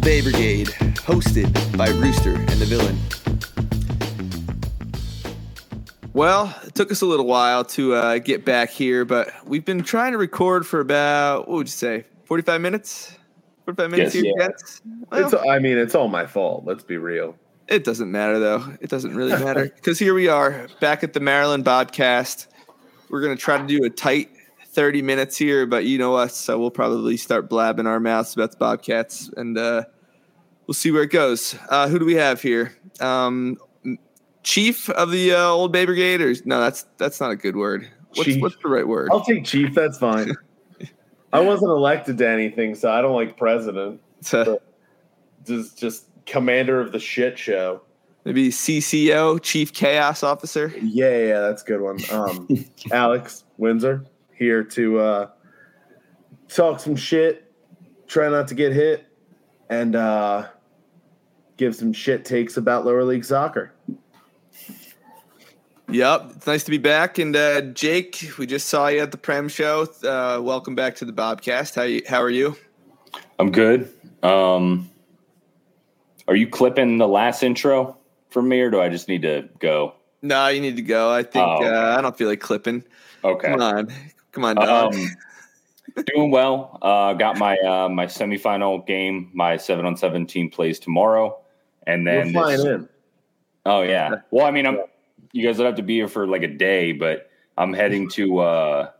Bobcast with Old Bay Brigade, hosted by Rooster and the Villain. Well, it took us a little while to uh, get back here, but we've been trying to record for about, what would you say, 45 minutes? 45 minutes Yes, here, yeah. Well, It's, I mean, it's all my fault. Let's be real. It doesn't matter though. It doesn't really matter because here we are back at the Maryland Bobcast. We're gonna try to do a tight thirty minutes here, but you know us, so we'll probably start blabbing our mouths about the Bobcats, and uh, we'll see where it goes. Uh, who do we have here? Um, Chief of the uh, Old Bay Brigade, or no? That's that's not a good word. What's, what's the right word? I'll take chief. That's fine. I wasn't elected to anything, so I don't like president. Just, just commander of the shit show. Maybe CCO, Chief Chaos Officer. Yeah, yeah, yeah, that's a good one. Um, Alex Windsor here to uh, talk some shit, try not to get hit, and uh, give some shit takes about lower league soccer. Yep, it's nice to be back. And uh, Jake, we just saw you at the Prem show. Uh, welcome back to the Bobcast. How you? How are you? I'm good. Um, are you clipping the last intro from me, or do I just need to go? No, you need to go. I think Oh. uh, I don't feel like clipping. Okay. Come on, come on, dog. Um, doing well. Uh, got my uh, my semifinal game. My seven on seven team plays tomorrow, and You're then flying this- in. Oh yeah. Well, I mean, I'm. You guys would have to be here for like a day, but I'm heading to uh,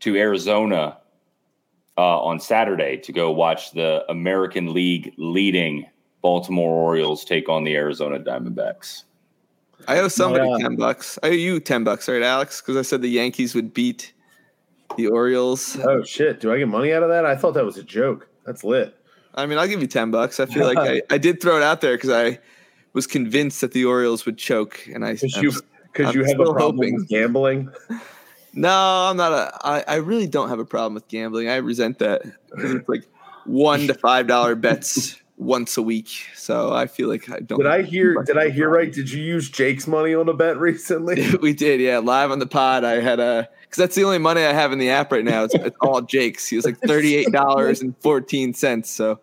to Arizona uh, on Saturday to go watch the American League leading Baltimore Orioles take on the Arizona Diamondbacks. I owe somebody Yeah. ten bucks. I owe you ten bucks, right, Alex? Because I said the Yankees would beat the Orioles. Oh shit! Do I get money out of that? I thought that was a joke. That's lit. I mean, I'll give you ten bucks. I feel like I, I did throw it out there because I was convinced that the Orioles would choke, and I. Because you, because I'm you have a problem hoping. with gambling. No, I'm not a. I, I really don't have a problem with gambling. I resent that 'Cause it's like one to five dollar bets once a week. So I feel like I don't. Did I hear? Did I hear right? Did you use Jake's money on a bet recently? we did, yeah. Live on the pod, I had a because that's the only money I have in the app right now. It's, it's all Jake's. He was like thirty eight dollars and fourteen cents. So,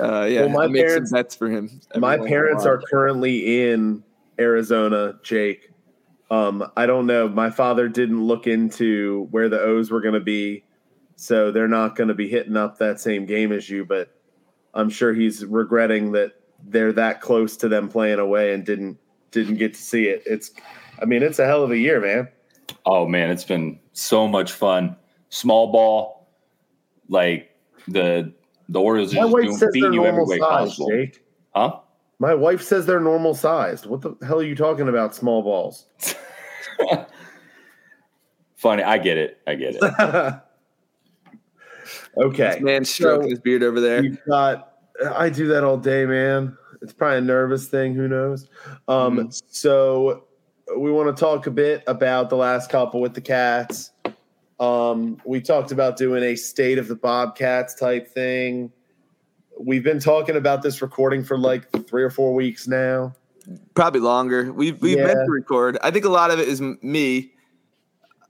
uh, yeah, Well, my parents- some bets for him. My once in a parents are currently in Arizona, Jake. Um, I don't know. My father didn't look into where the O's were going to be, so they're not going to be hitting up that same game as you. But I'm sure he's regretting that they're that close to them playing away and didn't didn't get to see it. It's, I mean, it's a hell of a year, man. Oh man, it's been so much fun. Small ball, like the the Orioles are My just doing, beating you every way size, possible. Jake. Huh? My wife says they're normal sized. What the hell are you talking about? Small balls. Funny, I get it. I get it. okay. This man stroking So- his beard over there. You've got. I do that all day, man. It's probably a nervous thing. Who knows? Um, Mm-hmm. So we want to talk a bit about the last couple with the cats. Um, we talked about doing a state of the Bobcats type thing. We've been talking about this recording for like three or four weeks now. Probably longer. We've we Yeah. meant to record. I think a lot of it is me.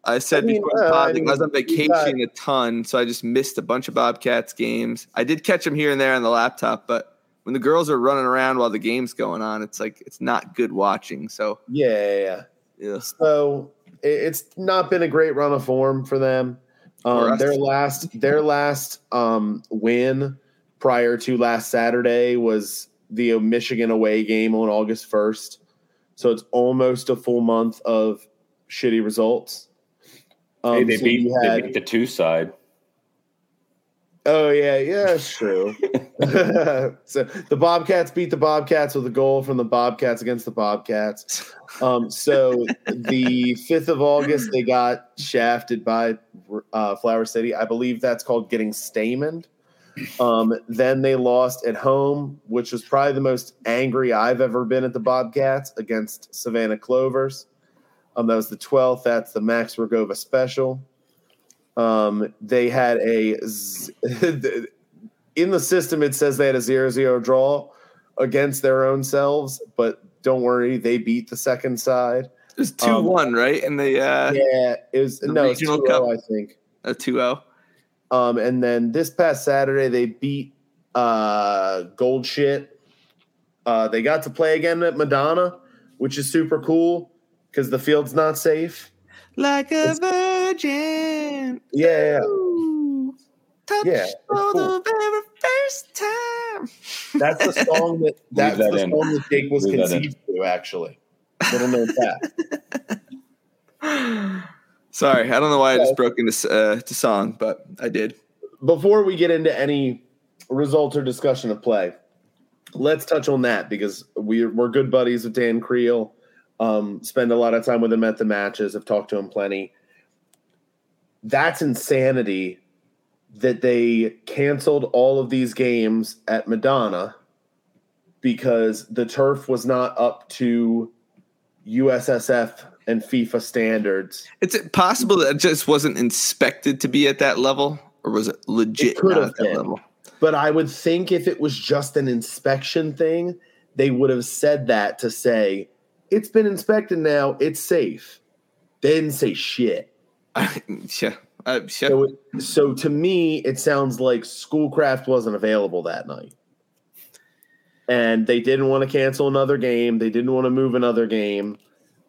I said I mean, before the uh, pod I that I was on vacation a ton, so I just missed a bunch of Bobcats games. I did catch them here and there on the laptop, but when the girls are running around while the game's going on, it's like it's not good watching. So Yeah, yeah, yeah. yeah. So it- it's not been a great run of form for them. Um, their last their last um, win prior to last Saturday was the Michigan away game on August first. So it's almost a full month of shitty results. Um, hey, they so beat you they beat the two side. Oh yeah, yeah, it's true. so the Bobcats beat the Bobcats with a goal from the Bobcats against the Bobcats. Um, so the fifth of August, they got shafted by uh, Flower City. I believe that's called getting stamened. Um, then they lost at home, which was probably the most angry I've ever been at the Bobcats against Savannah Clovers. Um, that was the twelfth. That's the Max Rogova special. Um, they had a in the system. It says they had a zero-zero draw against their own selves, but don't worry, they beat the second side. It was two one, right? And the uh, yeah, it was no, it's regional 2-0, cup. I think. a two zero. Um, and then this past Saturday they beat uh, Gold Shit. Uh, they got to play again at Madonna, which is super cool because the field's not safe. Like a virgin. Yeah, yeah. Ooh, touch Yeah, for cool. the very first time. that's the song that that's that the in. song that Jake was Leave conceived to. Actually, little known fact. Sorry, I don't know why I just broke into uh, to song, but I did. before we get into any results or discussion of play, let's touch on that because we're we're good buddies with Dan Creel. Um, spend a lot of time with him at the matches. I've talked to him plenty. That's insanity that they canceled all of these games at Madonna because the turf was not up to USSF and FIFA standards. Is it possible that it just wasn't inspected to be at that level, or was it legit It could have at that been. level? But I would think if it was just an inspection thing, they would have said that to say, it's been inspected now, it's safe. They didn't say shit. yeah, uh, yeah. So, it, so to me, it sounds like Schoolcraft wasn't available that night. And they didn't want to cancel another game. They didn't want to move another game.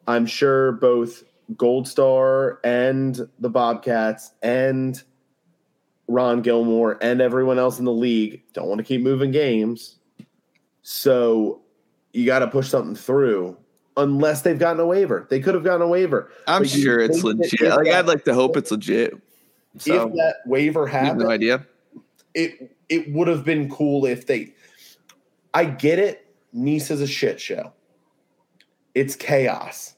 I'm sure both Gold Star and the Bobcats and Ron Gilmore and everyone else in the league don't want to keep moving games. So you got to push something through unless they've gotten a waiver. They could have gotten a waiver. I'm sure it's legit. Like that- I'd like to hope it's legit. So if that waiver I have happened, no idea. it it would have been cool if they. I get it. Nice is a shit show. It's chaos.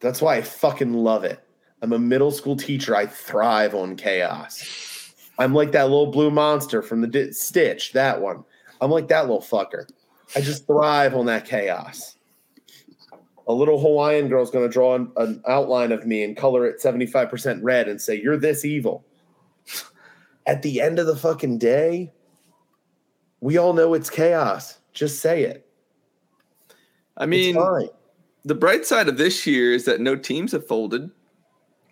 That's why I fucking love it. I'm a middle school teacher. I thrive on chaos. I'm like that little blue monster from the Di- Stitch. That one. I'm like that little fucker. I just thrive on that chaos. A little Hawaiian girl's going to draw an, an outline of me and color it 75% red and say, You're this evil at the end of the fucking day, we all know it's chaos. Just say it. I mean, the bright side of this year is that no teams have folded.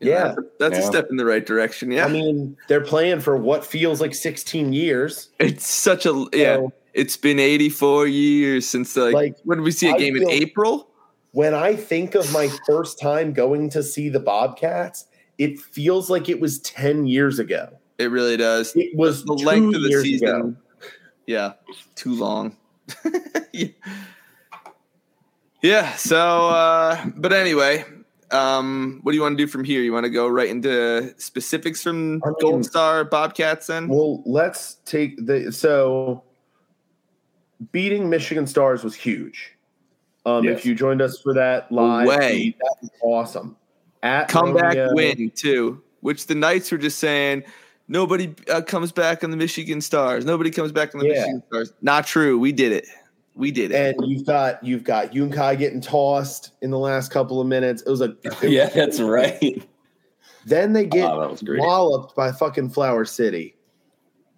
You know, Yeah. that's, a, that's a step in the right direction. Yeah, I mean, they're playing for what feels like 16 years. it's such a yeah. So- It's been 84 years since like, Like, when did we see a I game in April? When I think of my first time going to see the Bobcats, it feels like it was 10 years ago. It really does. It was the length of the season. ago. Yeah, too long. yeah. Yeah, So, uh, but anyway, um, what do you want to do from here? You want to go right into specifics from I mean- Gold Star Bobcats? Then Well, let's take the so beating Michigan Stars was huge. Um, Yes. If you joined us for that live, Way. that was awesome. At comeback Romeo- win too, which the Knights were just saying nobody uh, comes back on the Michigan Stars. Nobody comes back on the Yeah. Michigan Stars. Not true. We did it. We did it. and you've got you've got Yunkai getting tossed in the last couple of minutes. It was a yeah, that's right. Then they get Oh, that was great. walloped by fucking Flower City,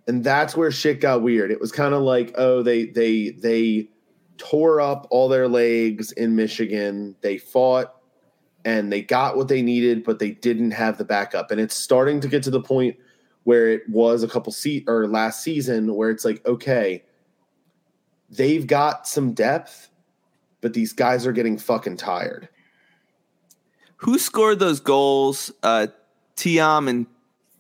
and that's where shit got weird. It was kind of like oh they they they tore up all their legs in Michigan. They fought and they got what they needed, but they didn't have the backup. And it's starting to get to the point where it was a couple seat or last season where it's like okay they've got some depth, but these guys are getting fucking tired. Who scored those goals? Uh, Tiam and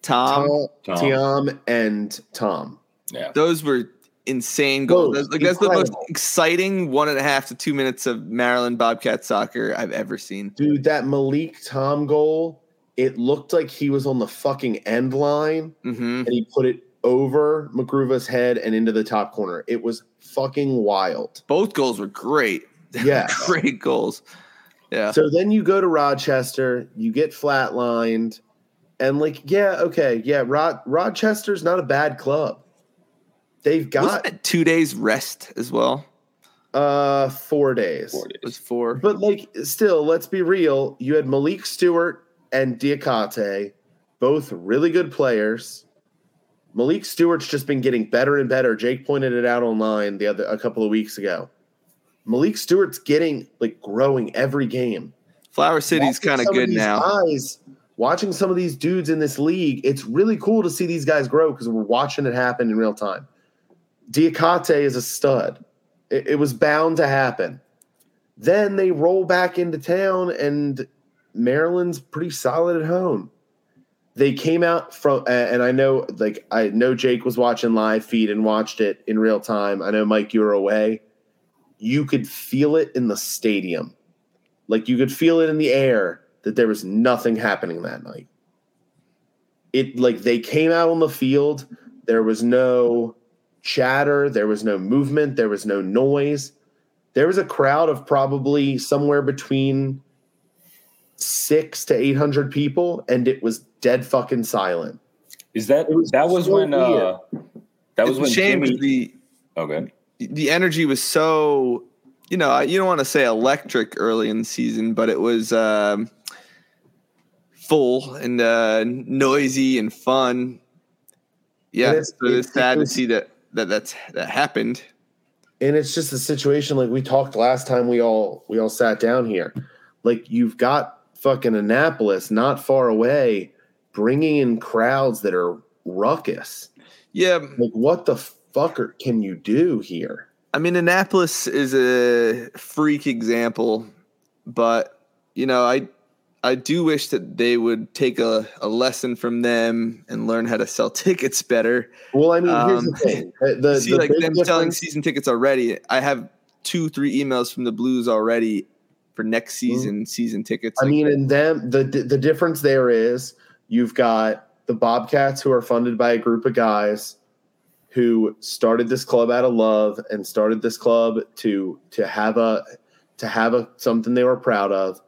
Tom. Tom, Tom. Tiam and Tom. Yeah. Those were insane. Those, That's, like, that's the most exciting one and a half to two minutes of Maryland Bobcat soccer I've ever seen. Dude, that Malik Tom goal, it looked like he was on the fucking end line hmm and he put it over McGruva's head and into the top corner. It was fucking wild. Both goals were great. Yeah. great goals. Yeah. So then you go to Rochester, you get flatlined, and like, yeah, okay, yeah, Rod Rochester's not a bad club. They've Wasn't got it two days rest as well? uh four days. Four It was four. But like, still, let's be real. You had Malik Stewart and Diakate, both really good players. Malik Stewart's just been getting better and better. Jake pointed it out online the other a couple of weeks ago. Malik Stewart's getting like growing every game. Flower City's kind of good now. Guys watching some of these dudes in this league, it's really cool to see these guys grow because we're watching it happen in real time. Diakate is a stud. It, it was bound to happen. Then they roll back into town, and Maryland's pretty solid at home. They came out from, and I know, like, I know Jake was watching live feed and watched it in real time. I know, Mike, you were away. You could feel it in the stadium. Like, you could feel it in the air that there was nothing happening that night. It, like, they came out on the field. There was no chatter, there was no movement, there was no noise there was a crowd of probably somewhere between six to eight hundred people, and it was dead fucking silent. Is that was that was so when uh, that was It's when shame Jimmy? the Okay, the energy was so you know you don't want to say electric early in the season, but it was um, full and uh, noisy and fun. Yeah, And it's- so it's it's- sad to see that that that's that happened. and it's just a situation like we talked last time we all we all sat down here. Like you've got fucking annapolis not far away bringing in crowds that are ruckus. Yeah, like what the fucker can you do here? I mean Annapolis is a freak example, but you know I I do wish that they would take a, a lesson from them and learn how to sell tickets better. well i mean here's Um, the thing the, see, the like them selling season tickets already. I have two, three emails from the Blues already for next Mm-hmm. season season tickets. I Like, mean, in them, the the difference there is you've got the Bobcats who are funded by a group of guys who started this club out of love and started this club to to have a to have a something they were proud of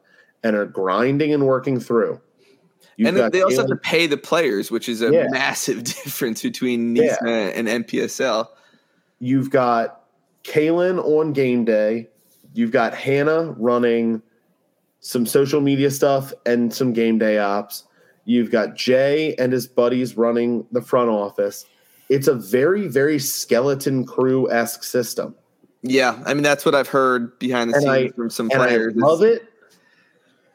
and are grinding and working through. You've and they also have to pay the players, which is a Yeah. massive difference between Yeah. And NPSL. you've got Kalen on game day. You've got Hannah running some social media stuff and some game day ops. You've got Jay and his buddies running the front office. It's a very, very skeleton crew esque system. Yeah, I mean that's what I've heard behind the And scenes I- from some I players. is love it,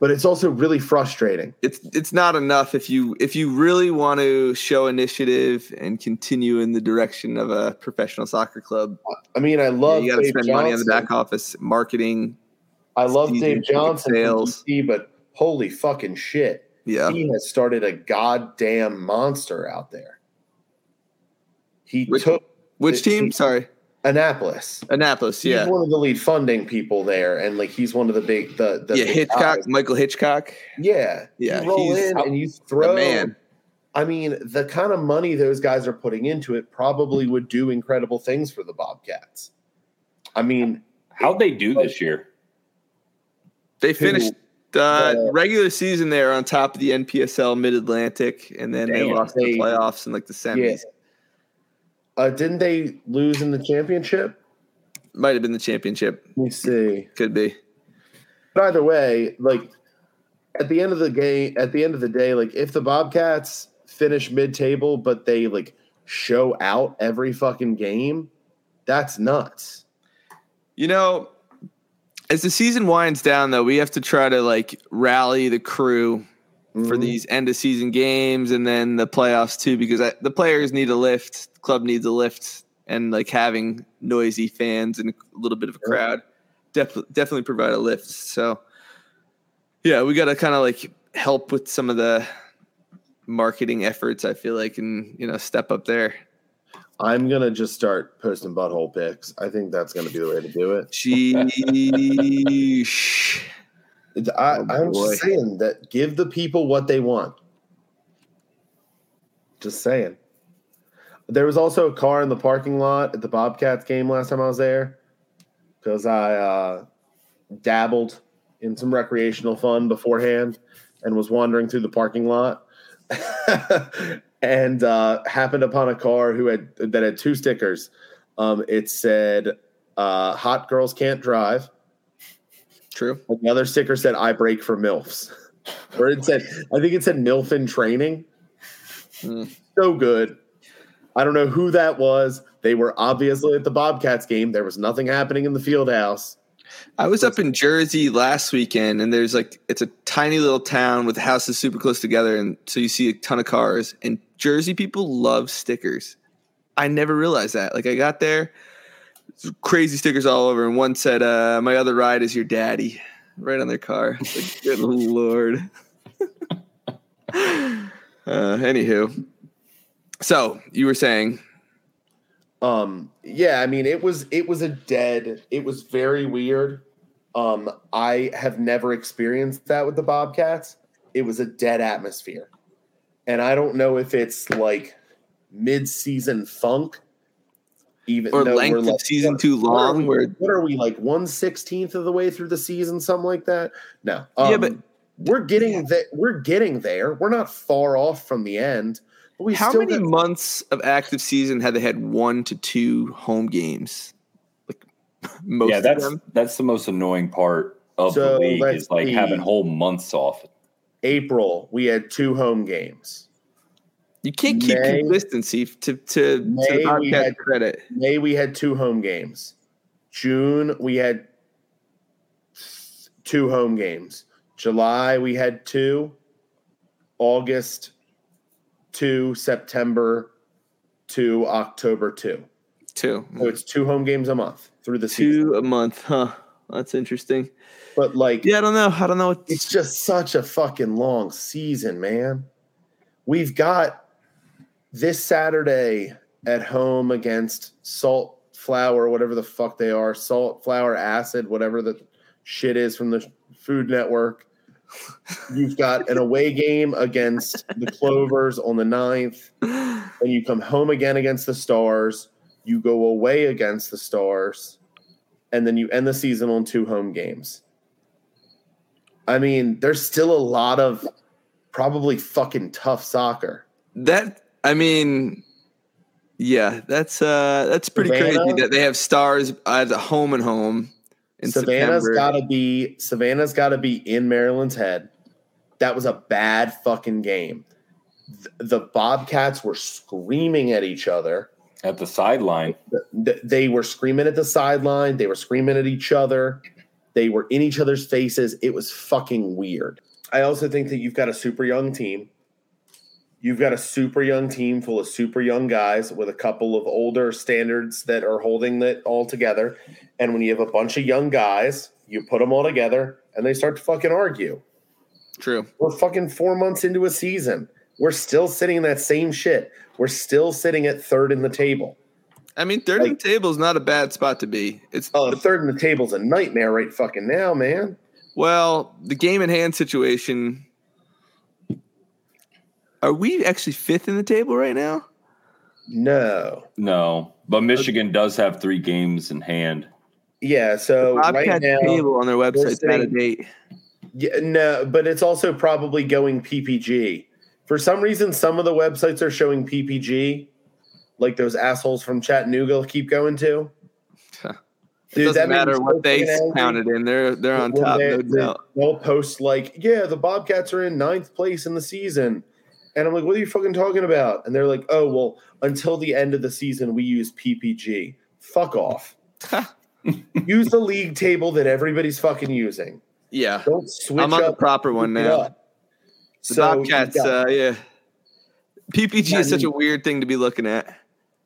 but it's also really frustrating. It's it's not enough if you if you really want to show initiative and continue in the direction of a professional soccer club. I mean, I love you got to spend money on the back office, marketing. I love Dave Johnson sales. DC, but holy fucking shit. Yeah, He has started a goddamn monster out there. He Which- took which team? Sorry, Annapolis. Annapolis. Yeah. He's Yeah, one of the lead funding people there, and like he's one of the big the, the yeah. big Hitchcock, guys. Michael Hitchcock, Yeah, Yeah, You roll he's in and you throw. the man. I mean, the kind of money those guys are putting into it probably would do incredible things for the Bobcats. I mean, how'd they do this year? They finished uh, the- regular season there on top of the NPSL Mid Atlantic, and then they Damn. lost the playoffs in like the semis. Uh, didn't they lose in the championship? Might have been the championship. Let me see. Could be. But either way, like at the end of the game, at the end of the day, like if the Bobcats finish mid-table, but they like show out every fucking game, that's nuts. You know, as the season winds down, though, we have to try to like rally the crew for Mhm. these end of season games and then the playoffs too, because I, the players need a lift, club needs a lift, and like having noisy fans and a little bit of a crowd def- definitely provide a lift. So, yeah, we got to kind of like help with some of the marketing efforts. I feel like, and you know, step up there. I'm gonna just start posting butthole pics. I think that's gonna be the way to do it. Sheesh. I, Oh, I'm boy. just saying that give the people what they want. Just saying. There was also a car in the parking lot at the Bobcats game last time I was there because I uh, dabbled in some recreational fun beforehand and was wandering through the parking lot and uh, happened upon a car who had that had two stickers. Um, it said uh, "Hot girls can't drive." True. And the other sticker said "I break for milfs," or it said I think it said "milf in training." Hmm. So good. I don't know who that was. They were obviously at the Bobcats game. There was nothing happening in the field house. I was up in Jersey last weekend, and there's like it's a tiny little town with houses super close together, and so you see a ton of cars. And Jersey people love stickers. I never realized that. Like I got there, crazy stickers all over, and one said, uh, "My other ride is your daddy," right on their car. Like, good lord. uh, anywho, so you were saying, Um, yeah, I mean, it was it was a dead. It was very weird. Um, I have never experienced that with the Bobcats. It was a dead atmosphere, and I don't know if it's like mid-season funk, even or though length we're of like season what- too long? Where what are we like one sixteenth of the way through the season, something like that? No, um, Yeah, but- we're getting that. We're getting there. We're not far off from the end. But we how still many got- months of active season had they had one to two home games? Like most yeah, of that's them. that's the most annoying part of So, the league is like see. having whole months off. April? We had two home games. You can't keep May- consistency to to, to May the we podcast had- credit. May we had two home games. June we had two home games. July we had two. August two. September to October two. Two, So it's two home games a month through the season. two a month, huh? That's interesting. But like, Yeah, I don't know. I don't know. It's just such a fucking long season, man. We've got this Saturday at home against Salt Flour, whatever the fuck they are, Salt Flour Acid, whatever the shit is from the Food Network. You've got an away game against the Clovers on the 9th, and you come home again against the Stars. You go away against the Stars, and then you end the season on two home games. I mean, there's still a lot of probably fucking tough soccer. that I mean, yeah, that's uh that's pretty Savannah? crazy that they have stars as a home and home in Savannah's September. got to be Savannah's got to be in Maryland's head. That was a bad fucking game. The Bobcats were screaming at each other. At the sideline, They were screaming at the sideline. They were screaming at each other. They were in each other's faces. It was fucking weird. I also think that you've got a super young team. You've got a super young team full of super young guys with a couple of older standards that are holding it all together. And when you have a bunch of young guys, you put them all together and they start to fucking argue. True. We're fucking four months into a season. We're still sitting in that same shit. We're still sitting at third in the table. I mean, third in the table is not a bad spot to be. It's Oh, the third in the table is a nightmare right fucking now, man. well, the game in hand situation. Are we actually fifth in the table right now? No. no, but Michigan does have three games in hand. Yeah, so right Bobcat now, table on their website out of sitting- date. yeah, no, but it's also probably going PPG. For some reason, some of the websites are showing PPG, like those assholes from Chattanooga keep going to. It doesn't that matter what they counted in. They're they're on top, they- no doubt. They'll post like, yeah, the Bobcats are in ninth place in the season. And I'm like, what are you fucking talking about? And they're like, oh, well, until the end of the season, we use PPG. Fuck off. use the league table that everybody's fucking using. Yeah, Don't switch I'm on the up. proper one now. The So Bobcats, got- uh, yeah. PPG I is such a mean- weird thing to be looking at.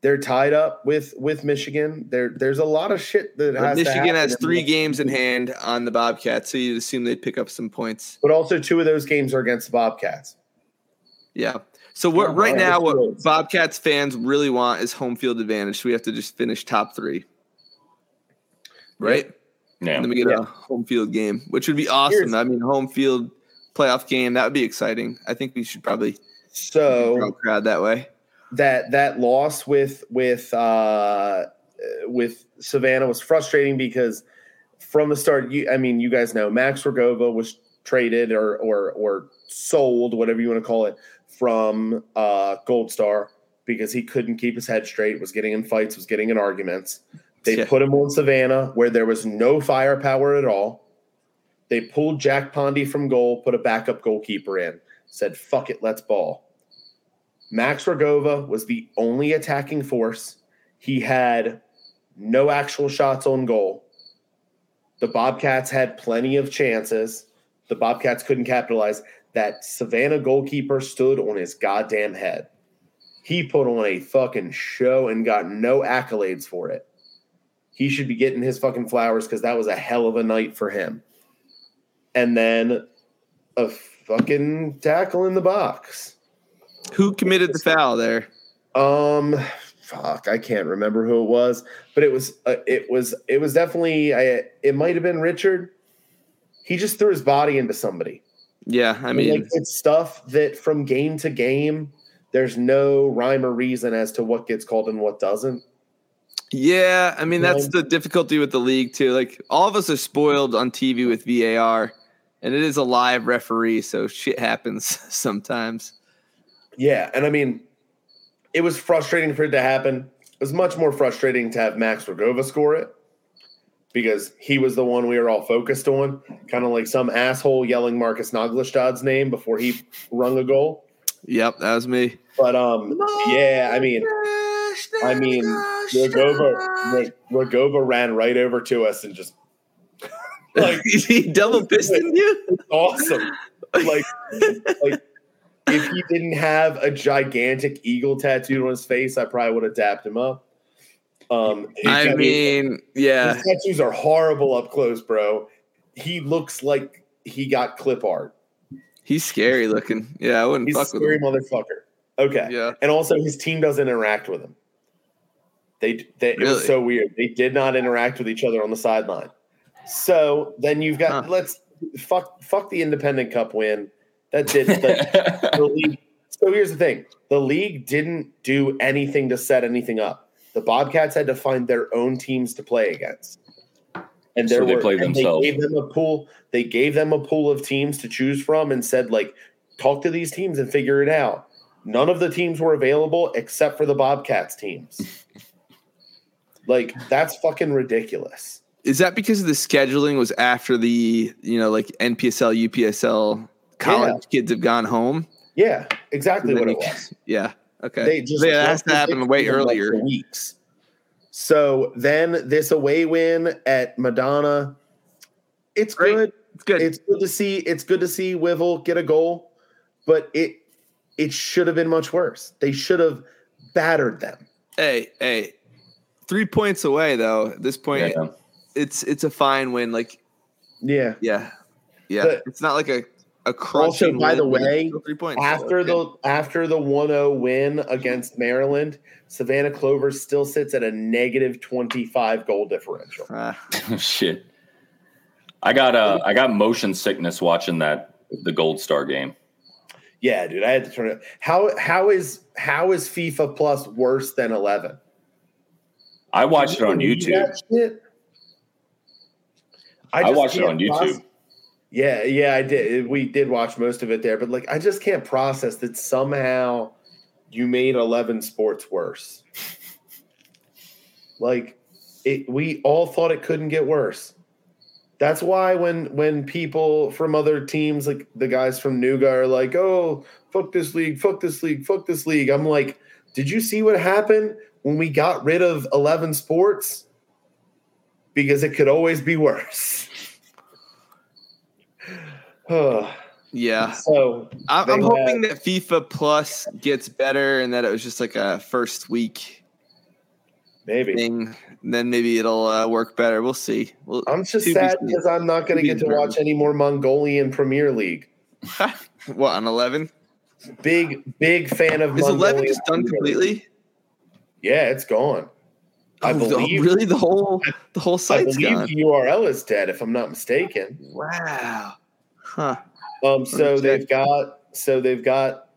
they're tied up with with Michigan. There, there's a lot of shit that has Michigan has three games in hand on the Bobcats, so you'd assume they'd pick up some points. but also two of those games are against the Bobcats. Yeah. So what Oh, right now, what. Bobcats fans really want is home field advantage. So we have to just finish top three, right? Yeah, And then we get Yeah. a home field game, which would be awesome. Here's- I mean, home field playoff game that would be exciting. I think we should probably So crowd that way. that that loss with with uh, with Savannah was frustrating because from the start, you I mean, you guys know Max Rogova was traded or or or sold, whatever you want to call it, from uh, Gold Star because he couldn't keep his head straight, was getting in fights, was getting in arguments. They Yeah. put him on Savannah where there was no firepower at all. They pulled Jack Pondy from goal, put a backup goalkeeper in, said, fuck it, let's ball. Max Rogova was the only attacking force. He had no actual shots on goal. The Bobcats had plenty of chances. The Bobcats couldn't capitalize. That Savannah goalkeeper stood on his goddamn head. He put on a fucking show and got no accolades for it. He should be getting his fucking flowers because that was a hell of a night for him. And then a fucking tackle in the box. Who committed the foul there? Um, fuck, I can't remember who it was, but it was uh, it was it was definitely I, it might have been Richard. He just threw his body into somebody. Yeah, I mean, like, it's stuff that from game to game, there's no rhyme or reason as to what gets called and what doesn't. Yeah, I mean that's the difficulty with the league too. Like all of us are spoiled on TV with VAR, and it is a live referee, so shit happens sometimes. Yeah, and I mean, it was frustrating for it to happen. It was much more frustrating to have Max Rogova score it because he was the one we were all focused on, kind of like some asshole yelling Marcus Naglestad's name before he rung a goal. Yep, that was me. But um, yeah, I mean, I mean, Rogova, Rogova ran right over to us and just like he double pistoned you. Awesome. Like, like if he didn't have a gigantic eagle tattooed on his face, I probably would have dapped him up. Um, I mean, yeah, his tattoos are horrible up close, bro. He looks like he got clip art. He's scary looking. Yeah, I wouldn't He's fuck a scary with him. motherfucker. Okay. Yeah. And also, his team doesn't interact with him. They, they it was so weird. They did not interact with each other on the sideline. So then you've got Huh. let's fuck fuck the Independent Cup win. That did the, the league. So here's the thing: the league didn't do anything to set anything up. The Bobcats had to find their own teams to play against, and there So they were played themselves. They gave them a pool. They gave them a pool of teams to choose from, and said like, talk to these teams and figure it out. None of the teams were available except for the Bobcats teams. like that's fucking ridiculous. Is that because the scheduling was after the you know like NPSL, UPSL college kids have gone home? Yeah, exactly what it was. Yeah. Okay. They just yeah, that has to happen way earlier. for weeks. So then this away win at Madonna, it's Great. good. It's good. It's good to see. It's good to see Wivel get a goal, but it it should have been much worse. They should have battered them. hey, hey, three points away though. At this point, Yeah. it's it's a fine win. Like, Yeah. yeah, yeah. But- it's not like a a crushing. Also, by the win, but it's way, three points. After So, the after the 1-0 win against Maryland, Savannah Clover still sits at a negative 25 goal differential. Ah, Shit. I got uh I got motion sickness watching that the Gold Star game. Yeah, dude, I had to turn it. How how is how is FIFA Plus worse than 11? I watched it on Can you believe YouTube. that shit? I watched it on YouTube. process- Yeah, yeah, I did. Eh, we did watch most of it there, but like, I just can't process that somehow you made Eleven Sports worse. like, it. We all thought it couldn't get worse. That's why when when people from other teams, like the guys from Nooga, are like, "Oh, fuck this league, fuck this league, fuck this league," I'm like, "Did you see what happened when we got rid of Eleven Sports?" Because it could always be worse. Yeah. so I'm, I'm hoping that FIFA Plus gets better and that it was just like a first week maybe thing. Then maybe it'll uh, work better. We'll see. We'll, I'm just sad because I'm not going To get to watch any more Mongolian Premier League. what on eleven? Big big fan of Is eleven Mongolian just done Premier League. completely? Yeah, it's gone. I Oh, believe really the whole the whole site. I believe gone. the URL is dead, if I'm not mistaken. Wow. Huh. Um, so they've got so they've got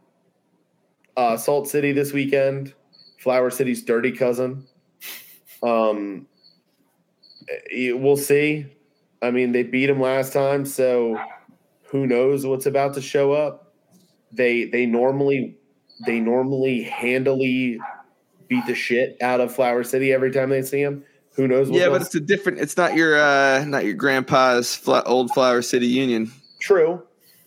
uh, Salt City this weekend, Flower City's dirty cousin. Um, we'll see. I mean, they beat him last time, so who knows what's about to show up? They they normally they normally handily beat the shit out of Flower City every time they see him. Who knows? What Yeah, they'll but it's a different. It's not your uh not your grandpa's fla- old Flower City Union. True,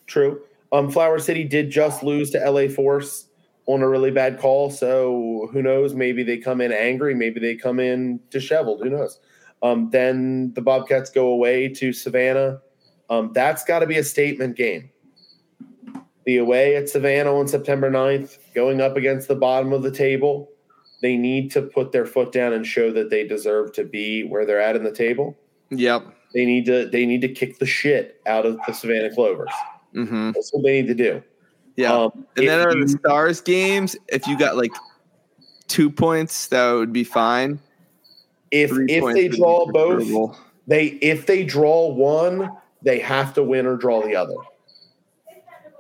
true. Um, Flower City did just lose to LA Force on a really bad call, so who knows? Maybe they come in angry. Maybe they come in disheveled. Who knows? Um, then the Bobcats go away to Savannah. Um, that's got to be a statement game. The away at Savannah on September 9th, going up against the bottom of the table, they need to put their foot down and show that they deserve to be where they're at in the table. Yep. They need to they need to kick the shit out of the Savannah Clovers. Mm-hmm. That's what they need to do. Yeah. Um, and then are the stars games, if you got like two points, that would be fine. if Three if they draw both, they if they draw one, they have to win or draw the other.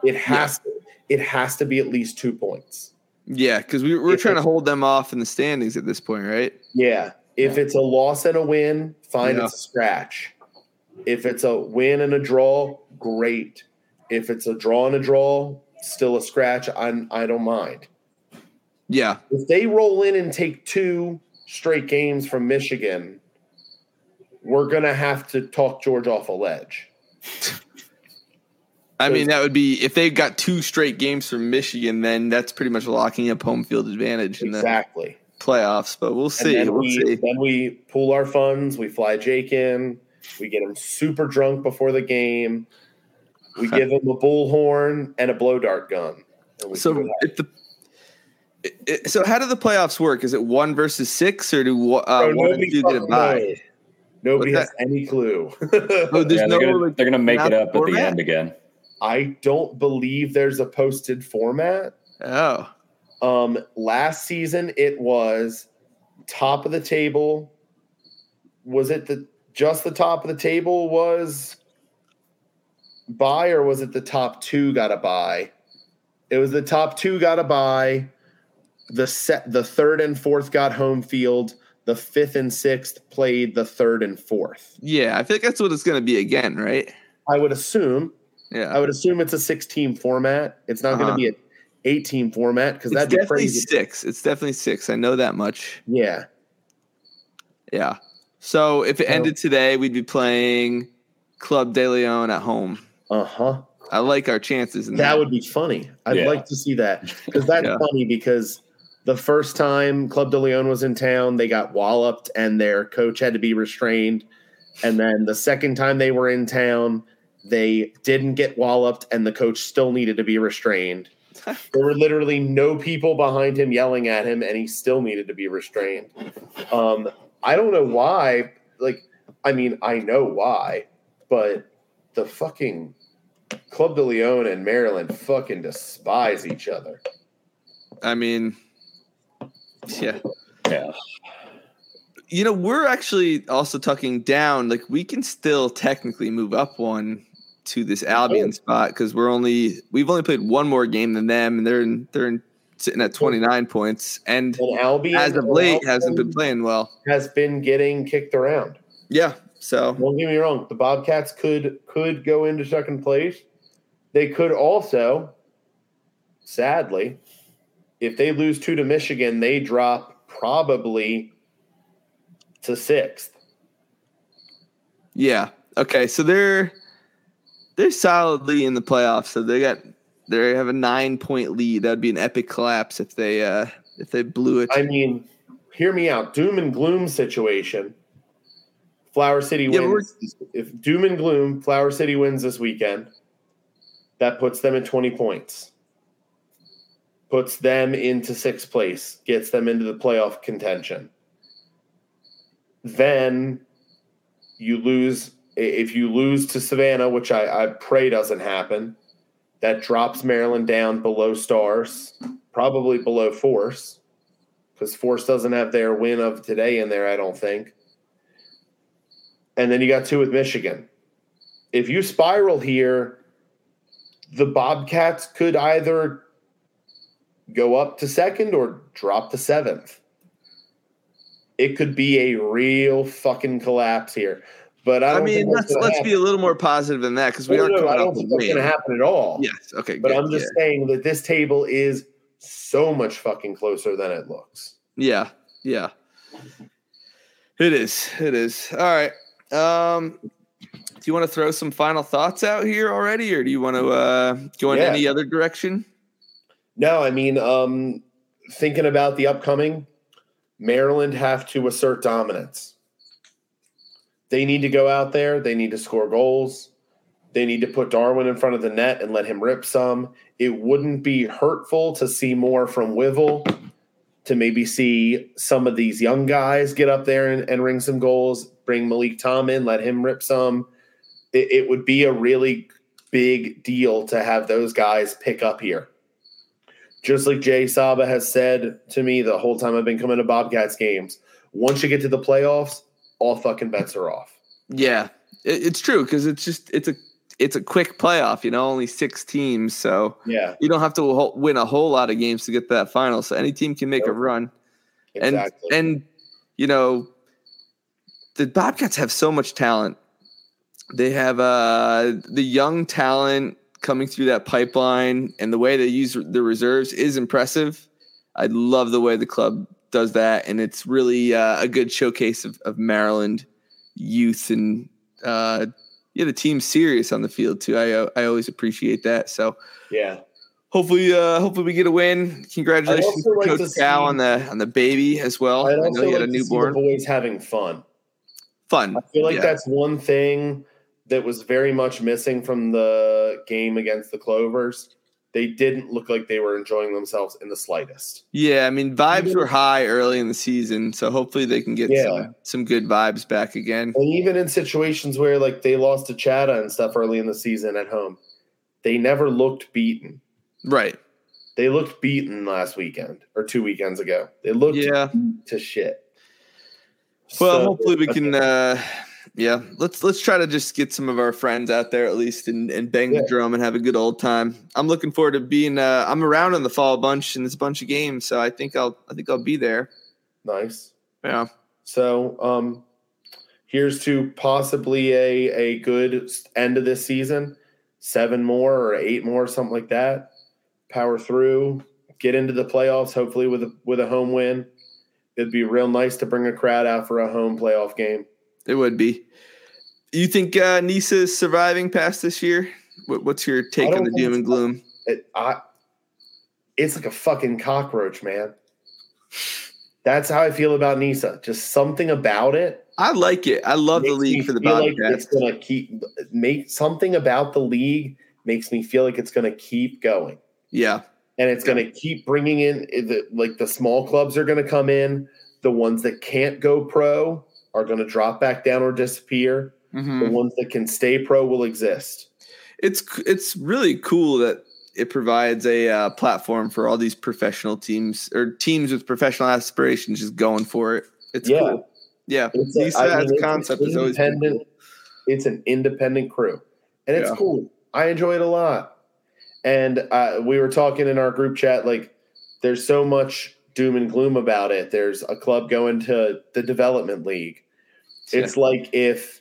It has to it has to be at least two points. Yeah, because we, we're If trying to hold them off in the standings at this point, right? Yeah. If it's a loss and a win, fine, Yeah. it's a scratch. If it's a win and a draw, great. If it's a draw and a draw, still a scratch. I'm I don't mind. Yeah. If they roll in and take two straight games from Michigan, we're gonna have to talk George off a ledge. I mean, that would be if they got two straight games from Michigan, then that's pretty much locking up home field advantage in Exactly. the playoffs. But we'll see. We'll we see. then we pool our funds. We fly Jake in. We get him super drunk before the game. We give him a bullhorn and a blow dart gun. And we see So what the it- it- so how do the playoffs work? Is it one versus six, or do uh, Bro, one and nobody two get a bye? Nobody What's has any clue. Oh, yeah, no they're, gonna, like, they're gonna make it up at the end again. I don't believe there's a posted format. oh Um, last season it was top of the table. Was it the just the top of the table was buy, or was it the top two got a buy? It was the top two got a buy. The set the third and fourth got home field. The fifth and sixth played the third and fourth. yeah, I feel like that's what it's going to be again, right? I would assume. Yeah, I would assume it's a six team format. It's not going Uh-huh. to be an eight team format because that's definitely crazy. six. It's definitely six. I know that much. Yeah. Yeah. So if it So- ended today, we'd be playing Club De Lyon at home. Uh huh. I like our chances in That that. would be funny. I'd Yeah. like to see that because that's Yeah. funny because the first time Club de Lyon was in town, they got walloped and their coach had to be restrained. And then the second time they were in town, they didn't get walloped and the coach still needed to be restrained. there were literally no people behind him yelling at him and he still needed to be restrained. Um, I don't know why. Like, I mean, I know why, but the fucking Club de Lyon and Maryland fucking despise each other. I mean, yeah. Yeah. You know, we're actually also tucking down. Like, we can still technically move up one to this Albion Oh. spot because we're only we've only played one more game than them, and they're in, they're in, sitting at twenty nine points. And And Albion, as of late, Albion hasn't been playing well. has been getting kicked around. Yeah. So Don't get me wrong. The Bobcats could could go into second place. They could also, sadly, if they lose two to Michigan, they drop probably to sixth. Yeah. Okay. So they're they're solidly in the playoffs. So they got they have a nine point lead. That'd be an epic collapse if they uh if they blew it. I mean, hear me out. Doom and gloom situation. Flower City Yeah, wins. If doom and gloom, Flower City wins this weekend. That puts them at 20 points. Puts them into sixth place, gets them into the playoff contention. Then you lose if you lose to Savannah, which I, I pray doesn't happen, that drops Maryland down below stars, probably below force, because force doesn't have their win of today in there, I don't think. And then you got two with Michigan. If you spiral here, the Bobcats could either go up to second or drop to seventh. It could be a real fucking collapse here. But I, I, mean, let's let's happen. be a little more positive than that because we No, are no, coming I don't think that's going to happen at all. Yes. Okay. But good, I'm just saying that this table is so much fucking closer than it looks. yeah. Yeah. Yeah. It is. It is. All right. Um, do you want to throw some final thoughts out here already, or do you want to uh, go in Yeah. any other direction? No, I mean, um, thinking about the upcoming, Maryland have to assert dominance. They need to go out there. They need to score goals. They need to put Darwin in front of the net and let him rip some. It wouldn't be hurtful to see more from Wivel, to maybe see some of these young guys get up there and, and ring some goals. Bring Malik Tom in, let him rip some. It, it would be a really big deal to have those guys pick up here. Just like Jay Saba has said to me the whole time I've been coming to Bobcats games, once you get to the playoffs, all fucking bets are off. Yeah, it, it's true because it's just it's a it's a quick playoff. You know, only six teams, so Yeah, you don't have to win a whole lot of games to get to that final. So any team can make a run. exactly. And and you know, the Bobcats have so much talent. They have uh the young talent coming through that pipeline, and the way they use the reserves is impressive. I love the way the club does that, and it's really uh, a good showcase of, of Maryland youth and uh, yeah, the team's serious on the field too. I I always appreciate that. So yeah, hopefully, uh, hopefully we get a win. Congratulations, like Coach see- Cal on the on the baby as well. I'd I know also he had like a newborn. boys having fun. Fun. I feel like Yeah. that's one thing that was very much missing from the game against the Clovers. They didn't look like they were enjoying themselves in the slightest. Yeah, I mean vibes were high early in the season, so hopefully they can get Yeah. some some good vibes back again. And even in situations where like they lost to Chatta and stuff early in the season at home, they never looked beaten. Right. They looked beaten last weekend or two weekends ago. They looked Yeah. to shit. Well, So- hopefully we can. uh Yeah, let's let's try to just get some of our friends out there at least and, and bang Yeah. the drum and have a good old time. I'm looking forward to being. Uh, I'm around in the fall a bunch and there's a bunch of games, so I think I'll I think I'll be there. nice. Yeah. So um, here's to possibly a a good end of this season, seven more or eight more, something like that. Power through, get into the playoffs, hopefully with a with a home win. It'd be real nice to bring a crowd out for a home playoff game. It would be. You think uh, Nisa is surviving past this year? What, what's your take on the doom and gloom? It, I, it's like a fucking cockroach, man. That's how I feel about Nisa. Just something about it I like it. I love the league for the feel like it's gonna keep make something about the league makes me feel like it's gonna keep going. yeah, and it's going to keep bringing in eh, the like the small clubs are going to come in the ones that can't go pro are going to drop back down or disappear Mhm. the ones that can stay pro will exist it's it's really cool that it provides a uh, platform for all these professional teams or teams with professional aspirations just going for it. It's Yeah. cool. Yeah, it's, a- Nisa mean, a it's an concept is always independent it's an independent crew and it's Yeah. cool i enjoy it a lot and uh, we were talking in our group chat like there's so much doom and gloom about it there's a club going to the development league it's like if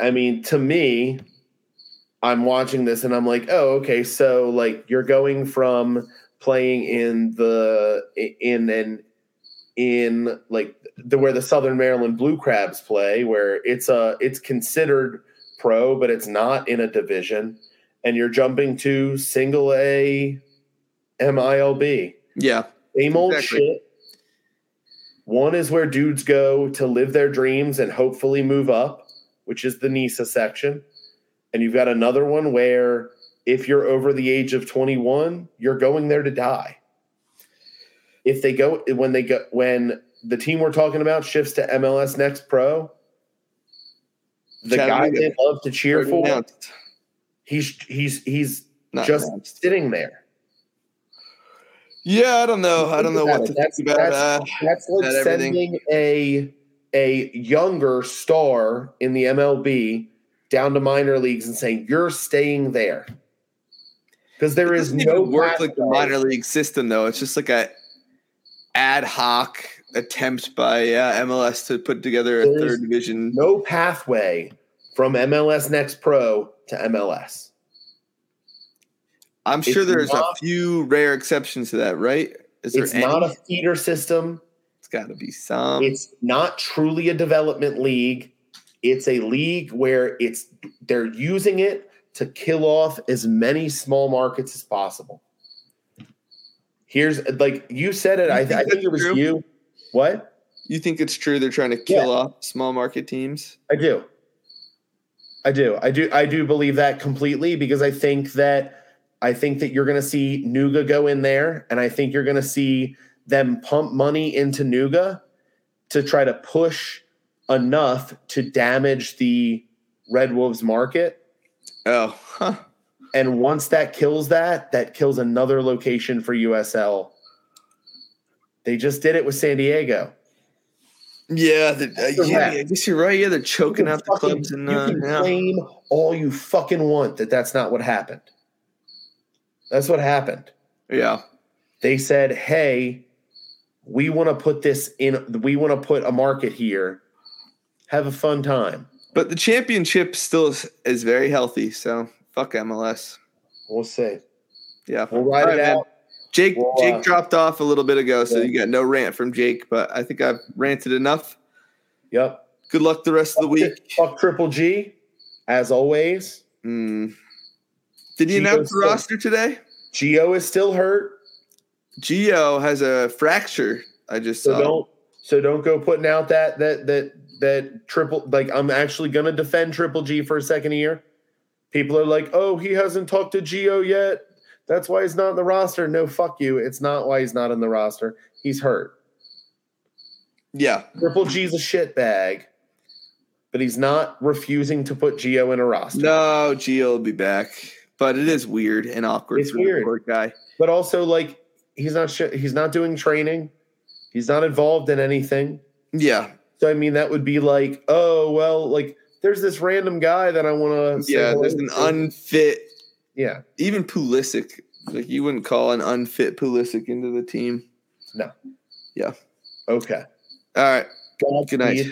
i mean to me i'm watching this and i'm like oh okay so like you're going from playing in the in an in like the where the southern maryland blue crabs play where it's a it's considered pro but it's not in a division and you're jumping to single a milb yeah, same old Exactly. shit. One is where dudes go to live their dreams and hopefully move up, which is the NISA section. And you've got another one where if you're over the age of 21, you're going there to die. If they go when they go when the team we're talking about shifts to MLS Next Pro, the guy they love to cheer for, he's he's he's Not just announced. sitting there. Yeah, I don't know. I don't know what to That's- think about that's- uh, That's like that everything. sending a a younger star in the MLB down to minor leagues and saying you're staying there because there is no work like the minor league system though. It's just like a ad hoc attempt by uh, MLS to put together a There's third division. no pathway from MLS Next Pro to MLS. I'm sure it's there's a few rare exceptions to that, right? Is there It's any? not a feeder system. it's got to be some. it's not truly a development league. It's a league where it's they're using it to kill off as many small markets as possible. Here's like you said it. I, think I think it was true? you. What? You think it's true they're trying to kill Yeah. off small market teams? I do. I do. I do. I do believe that completely because I think that I think that you're going to see Nooga go in there, and I think you're going to see them pump money into Nooga to try to push enough to damage the Red Wolves market. Oh, huh. And once that kills that, that kills another location for USL. They just did it with San Diego. Yeah, the, uh, yeah. I guess you're right. Yeah, they're choking out the fucking- clubs and you uh, can yeah. claim all you fucking want that that's not what happened. That's what happened. yeah. They said, "Hey, we want to put this in. We want to put a market here. Have a fun time. But the championship still is, is very healthy. So fuck MLS. We'll see. Yeah. We'll ride All it right, man. out. Jake Well, Jake uh, dropped off a little bit ago, so yeah. you got no rant from Jake. But I think I've ranted enough. Yep. Good luck the rest of the week. Fuck Triple G, as always. Mm. Did he Gio's announce the roster today? Geo is still hurt, Geo has a fracture. I just so saw. don't so don't go putting out that that that that triple. Like I'm actually gonna defend Triple G for a second here. People are like, "Oh, he hasn't talked to Geo yet. That's why he's not in the roster." No, fuck you. It's not why he's not in the roster. He's hurt. Yeah. Triple G's a shit bag, but he's not refusing to put Geo in a roster. No, Geo will be back. But it is weird and awkward It's weird. guy. But also, like, he's not sh- he's not doing training. He's not involved in anything. Yeah. So I mean, that would be like, oh well, like there's this random guy that I want to. Yeah. There's an unfit, yeah. even Pulisic. Like you wouldn't call an unfit Pulisic into the team. No. Yeah. Okay. All right. God Good night.